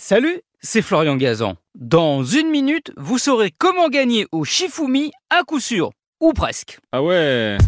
Salut, c'est Florian Gazan. Dans une minute, vous saurez comment gagner au Shifumi à coup sûr. Ou presque. Ah ouais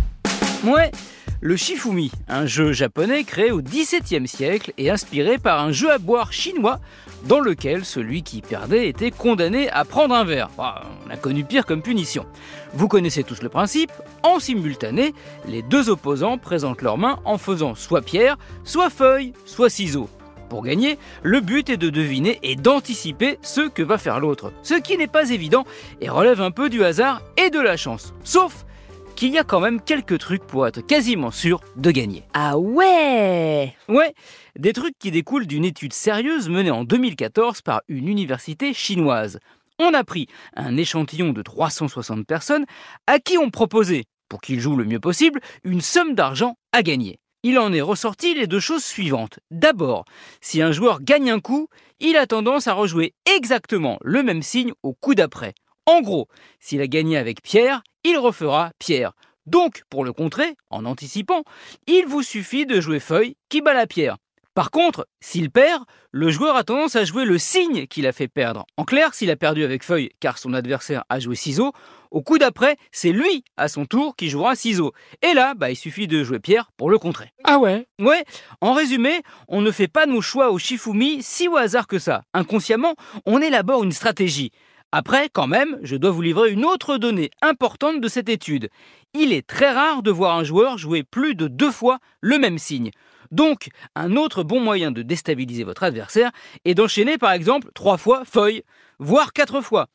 Ouais, le Shifumi, un jeu japonais créé au XVIIe siècle et inspiré par un jeu à boire chinois dans lequel celui qui perdait était condamné à prendre un verre. Bah, on a connu pire comme punition. Vous connaissez tous le principe, en simultané, les deux opposants présentent leurs mains en faisant soit pierre, soit feuille, soit ciseaux. Pour gagner, le but est de deviner et d'anticiper ce que va faire l'autre, ce qui n'est pas évident et relève un peu du hasard et de la chance. Sauf qu'il y a quand même quelques trucs pour être quasiment sûr de gagner. Ah ouais Ouais, des trucs qui découlent d'une étude sérieuse menée en 2014 par une université chinoise. On a pris un échantillon de 360 personnes à qui on proposait, pour qu'ils jouent le mieux possible, une somme d'argent à gagner. Il en est ressorti les deux choses suivantes. D'abord, si un joueur gagne un coup, il a tendance à rejouer exactement le même signe au coup d'après. En gros, s'il a gagné avec Pierre, il refera Pierre. Donc, pour le contrer, en anticipant, il vous suffit de jouer feuille qui bat la pierre. Par contre, s'il perd, le joueur a tendance à jouer le signe qu'il a fait perdre. En clair, s'il a perdu avec feuille car son adversaire a joué ciseaux, au coup d'après, c'est lui, à son tour, qui jouera ciseaux. Et là, bah, il suffit de jouer pierre pour le contrer. Ah ouais Ouais, en résumé, on ne fait pas nos choix au Shifumi si au hasard que ça. Inconsciemment, on élabore une stratégie. Après, quand même, je dois vous livrer une autre donnée importante de cette étude. Il est très rare de voir un joueur jouer plus de deux fois le même signe. Donc, un autre bon moyen de déstabiliser votre adversaire est d'enchaîner par exemple trois fois feuille, voire quatre fois.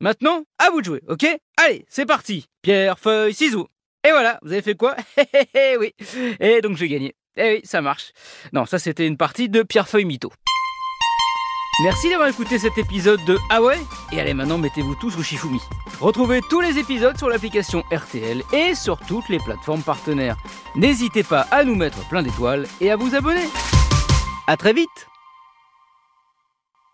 Maintenant, à vous de jouer, ok? Allez, c'est parti Pierre, feuille, ciseaux. Et voilà, vous avez fait quoi? Oui. Et donc j'ai gagné. Eh oui, ça marche. Non, ça c'était une partie de Pierre Feuille Mytho. Merci d'avoir écouté cet épisode de Ah ouais? Et allez maintenant mettez-vous tous au Shifumi. Retrouvez tous les épisodes sur l'application RTL et sur toutes les plateformes partenaires. N'hésitez pas à nous mettre plein d'étoiles et à vous abonner. À très vite